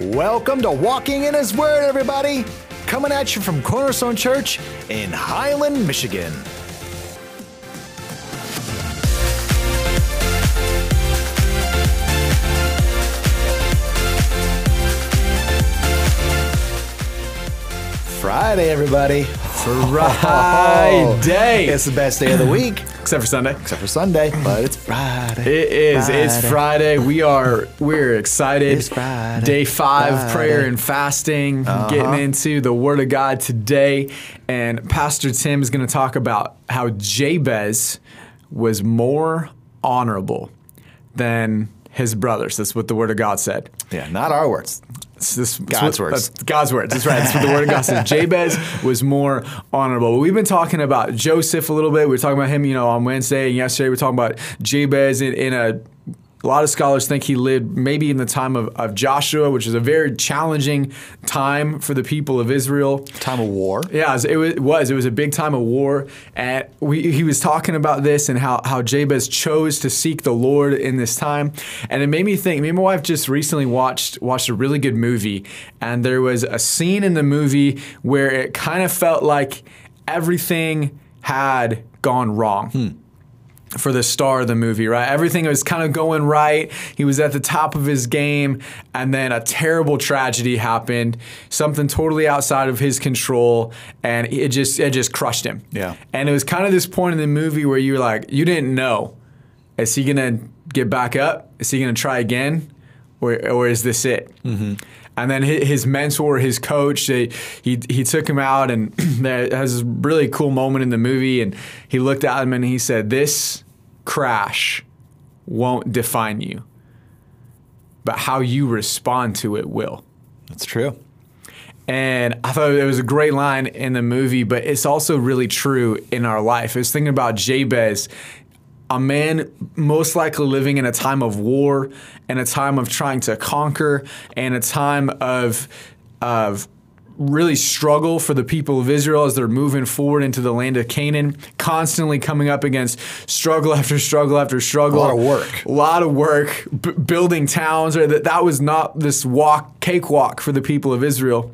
Welcome to Walking in His Word, everybody. Coming at you from Cornerstone Church in Highland, Michigan. Friday, everybody. Friday. It's the best day of the week, Except for Sunday. except for Sunday, but it's Friday. It is. It's Friday. Friday. We are we're excited. It's Friday. Day five, Friday. Uh-huh. prayer and fasting. Getting into the Word of God today, and Pastor Tim is going to talk about how Jabez was more honorable than his brothers. That's what the Word of God said. Yeah, not our words. This, God's what- words. God's words. That's right. That's what the word of God says. Jabez was more honorable. We've been talking about Joseph a little bit. We were talking about him, you know, on Wednesday and yesterday. We were talking about Jabez in, in a. A lot of scholars think he lived maybe in the time of, of Joshua, which is a very challenging time for the people of Israel. Time of war. Yeah, it was, it was. It was, a big time of war, and we, he was talking about this and how how Jabez chose to seek the Lord in this time, and it made me think. Me and my wife just recently watched watched a really good movie, and there was a scene in the movie where it kind of felt like everything had gone wrong hmm. For the star of the movie, right? Everything was kind of going right. He was at the top of his game, and then a terrible tragedy happened, something totally outside of his control, and it just it just crushed him. Yeah. And it was kind of this point in the movie where you were like, you didn't know, is he gonna get back up? Is he gonna try again, or or is this it? Mm-hmm. And then his mentor, his coach, they, he he took him out, and there has this really cool moment in the movie. And he looked at him and he said, "This crash won't define you, but how you respond to it will." That's true. And I thought it was a great line in the movie, but it's also really true in our life. I was thinking about Jabez, a man most likely living in a time of war and a time of trying to conquer and a time of of really struggle for the people of Israel as they're moving forward into the land of Canaan, constantly coming up against struggle after struggle after struggle. A lot of work. A lot of work b- building towns. Or that that was not this walk cakewalk for the people of Israel,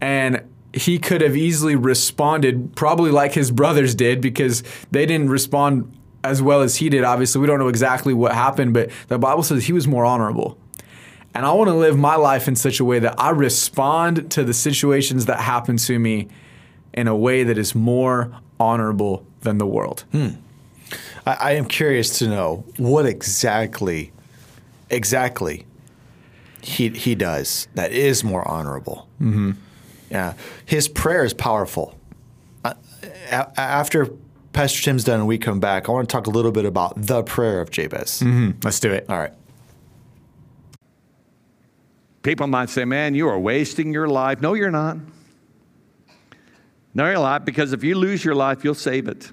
and he could have easily responded, probably like his brothers did, because they didn't respond as well as he did. Obviously, we don't know exactly what happened, but the Bible says he was more honorable. And I want to live my life in such a way that I respond to the situations that happen to me in a way that is more honorable than the world. I, I am curious to know what exactly, exactly, he he does that is more honorable. Mm-hmm. Yeah, his prayer is powerful. Uh, a- after Pastor Tim's done and we come back, I want to talk a little bit about the prayer of Jabez. Let's do it. All right. People might say, man, you are wasting your life. No, you're not. No, you're not, because if you lose your life, you'll save it.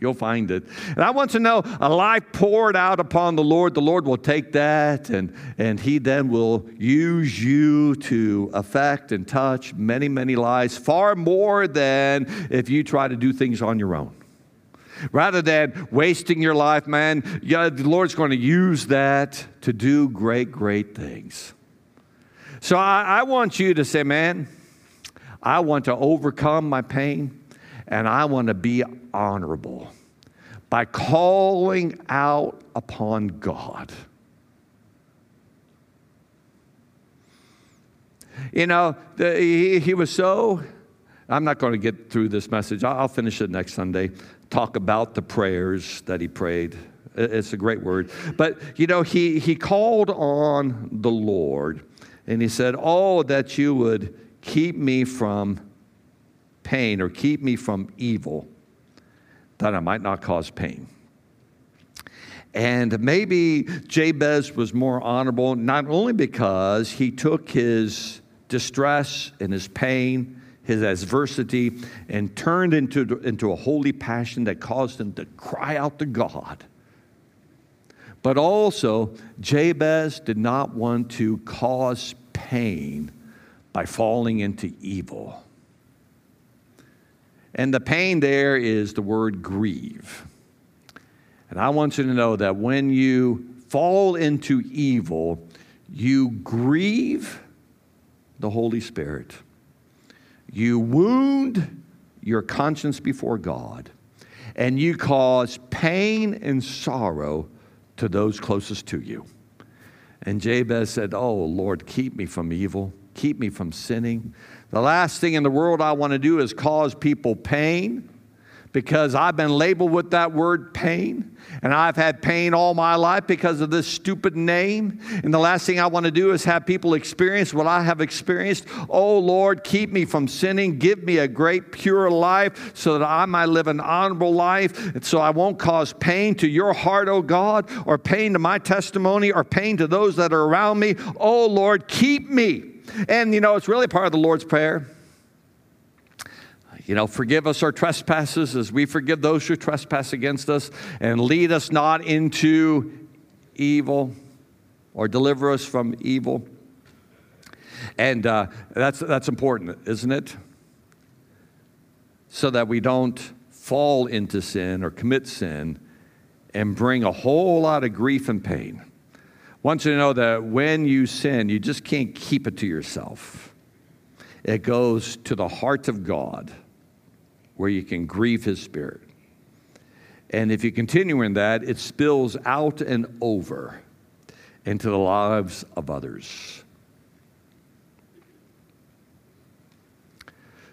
You'll find it. And I want to know a life poured out upon the Lord, the Lord will take that and, and He then will use you to affect and touch many, many lives, far more than if you try to do things on your own. Rather than wasting your life, man, yeah, the Lord's going to use that to do great, great things. So I, I want you to say, man, I want to overcome my pain and I want to be honorable by calling out upon God. You know, the, he, he was so, I'm not going to get through this message. I'll finish it next Sunday. Talk about the prayers that he prayed. It's a great word. But, you know, he, he called on the Lord and he said, Oh, that you would keep me from pain or keep me from evil, that I might not cause pain. And maybe Jabez was more honorable, not only because he took his distress and his pain, his adversity, and turned into, into a holy passion that caused him to cry out to God. But also, Jabez did not want to cause pain by falling into evil. And the pain there is the word grieve. And I want you to know that when you fall into evil, you grieve the Holy Spirit. You wound your conscience before God, and you cause pain and sorrow to those closest to you. And Jabez said, Oh, Lord, keep me from evil, keep me from sinning. The last thing in the world I want to do is cause people pain because I've been labeled with that word pain. And I've had pain all my life because of this stupid name. And the last thing I want to do is have people experience what I have experienced. Oh Lord, keep me from sinning. Give me a great, pure life so that I might live an honorable life. And so I won't cause pain to your heart, oh God, or pain to my testimony, or pain to those that are around me. Oh Lord, keep me. And you know, it's really part of the Lord's Prayer. You know, forgive us our trespasses as we forgive those who trespass against us, and lead us not into evil or deliver us from evil. And uh, that's, that's important, isn't it? So that we don't fall into sin or commit sin and bring a whole lot of grief and pain. Want you to know that when you sin, you just can't keep it to yourself. It goes to the heart of God where you can grieve his spirit. And if you continue in that, it spills out and over into the lives of others.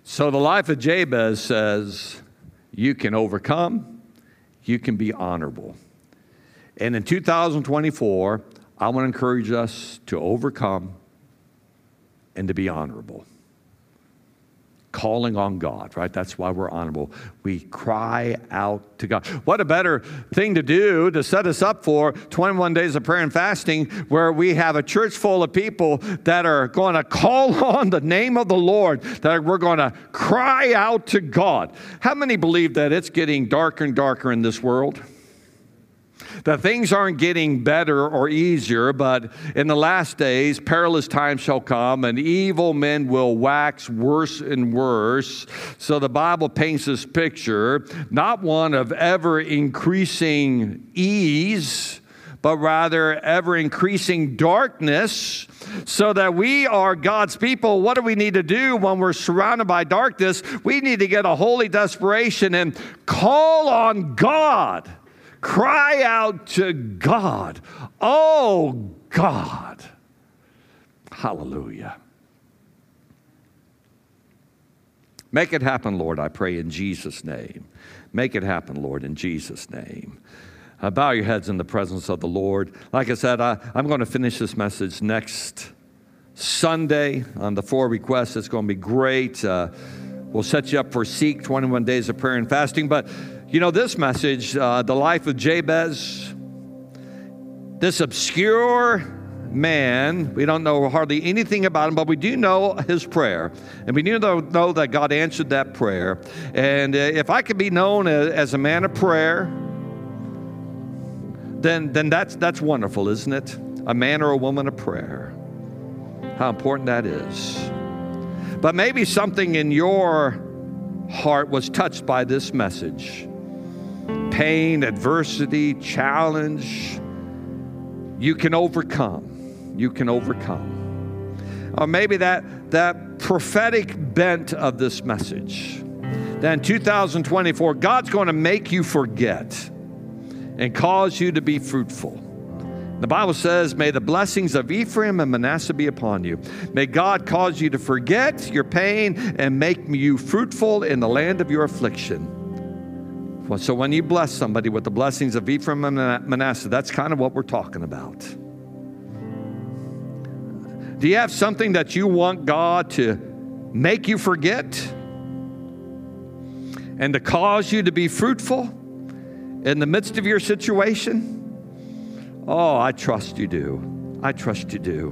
So the life of Jabez says, you can overcome, you can be honorable. And in 2024, I want to encourage us to overcome and to be honorable calling on God, right? That's why we're honorable. We cry out to God. What a better thing to do to set us up for 21 days of prayer and fasting, where we have a church full of people that are going to call on the name of the Lord, that we're going to cry out to God. How many believe that it's getting darker and darker in this world? That things aren't getting better or easier, but in the last days, perilous times shall come, and evil men will wax worse and worse. So the Bible paints this picture, not one of ever increasing ease, but rather ever increasing darkness, so that we are God's people. What do we need to do when we're surrounded by darkness? We need to get a holy desperation and call on God Cry out to God. Oh, God. Hallelujah. Make it happen, Lord, I pray in Jesus' name. Make it happen, Lord, in Jesus' name. Uh, bow your heads in the presence of the Lord. Like I said, I, am going to finish this message next Sunday on the four requests. It's going to be great. Uh, we'll set you up for Seek 21 days of prayer and fasting. But you know, this message, uh, the life of Jabez, this obscure man, we don't know hardly anything about him, but we do know his prayer. And we do know that God answered that prayer. And uh, if I could be known as a man of prayer, then, then that's, that's wonderful, isn't it? A man or a woman of prayer. How important that is. But maybe something in your heart was touched by this message pain, adversity, challenge, you can overcome. You can overcome. Or maybe that, that prophetic bent of this message. Then 2024, God's going to make you forget and cause you to be fruitful. The Bible says, May the blessings of Ephraim and Manasseh be upon you. May God cause you to forget your pain and make you fruitful in the land of your affliction. So when you bless somebody with the blessings of Ephraim and Manasseh, that's kind of what we're talking about. Do you have something that you want God to make you forget and to cause you to be fruitful in the midst of your situation? Oh, I trust you do. I trust you do.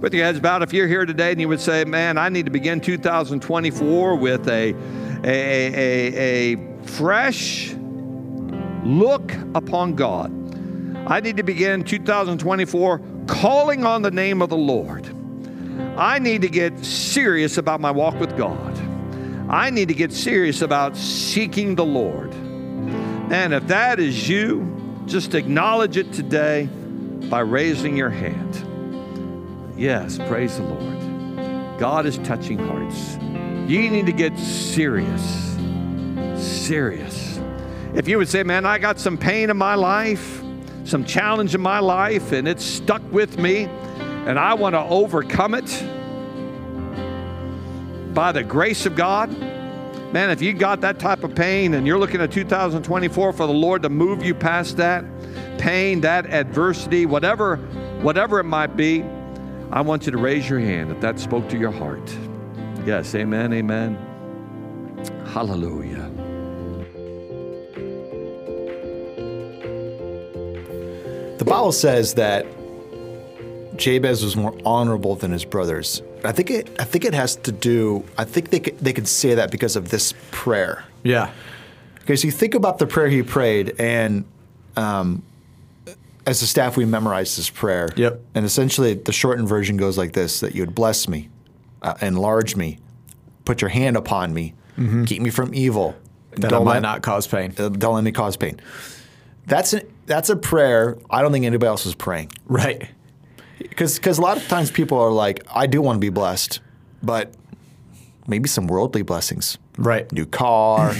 With your heads bowed, if you're here today and you would say, Man, I need to begin 2024 with a a, a, a fresh look upon God. I need to begin 2024 calling on the name of the Lord. I need to get serious about my walk with God. I need to get serious about seeking the Lord. And if that is you, just acknowledge it today by raising your hand. Yes, praise the Lord. God is touching hearts. You need to get serious. Serious. If you would say, man, I got some pain in my life, some challenge in my life, and it's stuck with me, and I want to overcome it by the grace of God. Man, if you got that type of pain and you're looking at 2024 for the Lord to move you past that pain, that adversity, whatever, whatever it might be, I want you to raise your hand if that spoke to your heart. Yes, amen, amen. Hallelujah. The Bible says that Jabez was more honorable than his brothers. I think it. I think it has to do. I think they could, they could say that because of this prayer. Yeah. Because you think about the prayer he prayed, and um, as a staff, we memorized this prayer. Yep. And essentially, the shortened version goes like this: that you would bless me, uh, enlarge me, put your hand upon me, keep me from evil. That I might let- not cause pain. uh, don't let me cause pain. That's a, that's a prayer. I don't think anybody else is praying Right. because a lot of times people are like, I do want to be blessed, but maybe some worldly blessings, Right. new car,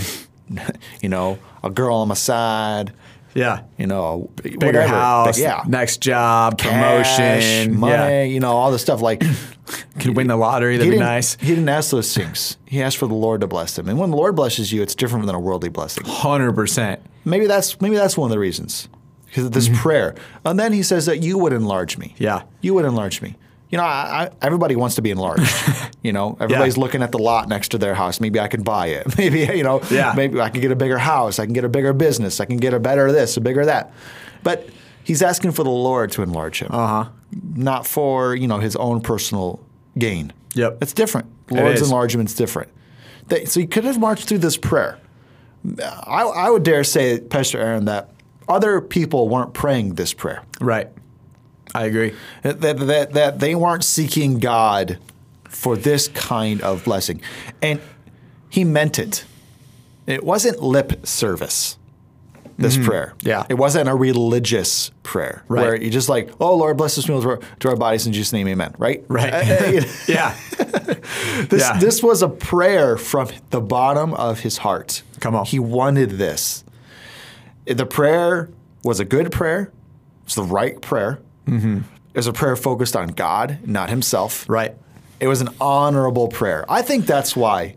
you know, a girl on my side, Yeah. you know, Bigger whatever. house. yeah, Next job. Cash, promotion. money, Yeah. you know, all the stuff like. Could win the lottery. That'd be nice. he didn't ask those things. He asked for the Lord to bless him, and when the Lord blesses you, it's different than a worldly blessing. Hundred percent. Maybe that's maybe that's one of the reasons because of this prayer. And then he says that you would enlarge me. Mm-hmm. Yeah. you would enlarge me. You know, I, I, everybody wants to be enlarged. you know, everybody's looking at the lot next to their house. Maybe I can buy it. Maybe you know, Yeah. maybe I can get a bigger house. I can get a bigger business. I can get a better this, a bigger that. But he's asking for the Lord to enlarge him, Uh huh. Not for you know his own personal gain. Yep. it's different. It Lord's is. enlargement's different. They, so he could have marched through this prayer. I, I would dare say, Pastor Aaron, that other people weren't praying this prayer. Right. I agree. That, that, that they weren't seeking God for this kind of blessing. And he meant it. It wasn't lip service, this prayer. Mm-hmm. Yeah. It wasn't a religious prayer Right. where you just like, oh, Lord, bless this meal to our, to our bodies in Jesus' name, amen. Right? Right. Uh, yeah. This, Yeah. this was a prayer from the bottom of his heart. Come on. He wanted this. The prayer was a good prayer. It's the right prayer. Mm-hmm. It was a prayer focused on God, not himself. Right. It was an honorable prayer. I think that's why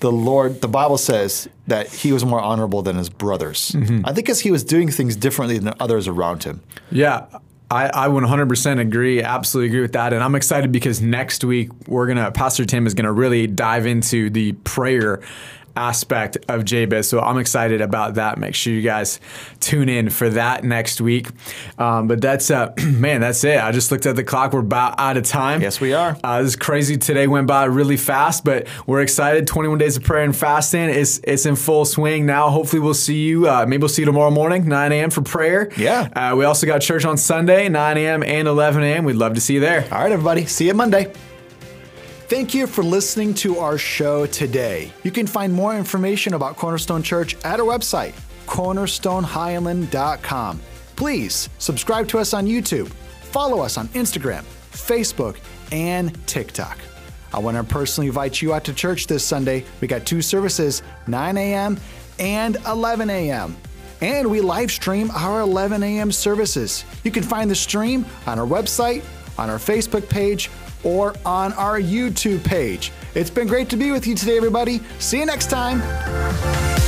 the Lord, the Bible says that he was more honorable than his brothers. Mm-hmm. I think because he was doing things differently than others around him. Yeah. I, I 100% agree. Absolutely agree with that. And I'm excited because next week we're going to, Pastor Tim is going to really dive into the prayer aspect of Jabez. So I'm excited about that. Make sure you guys tune in for that next week. Um, but that's, uh, man, that's it. I just looked at the clock. We're about out of time. Yes, we are. Uh, this is crazy. Today went by really fast, but we're excited. 21 days of prayer and fasting. It's, it's in full swing now. Hopefully we'll see you. Uh, maybe we'll see you tomorrow morning, 9 a.m. for prayer. Yeah. Uh, we also got church on Sunday, 9 a.m. and 11 a.m. We'd love to see you there. All right, everybody. See you Monday. Thank you for listening to our show today. You can find more information about Cornerstone Church at our website, cornerstonehighland.com. Please subscribe to us on YouTube, follow us on Instagram, Facebook, and TikTok. I want to personally invite you out to church this Sunday. We got two services, 9 a.m. and 11 a.m. And we live stream our 11 a.m. services. You can find the stream on our website, on our Facebook page, or on our YouTube page. It's been great to be with you today, everybody. See you next time.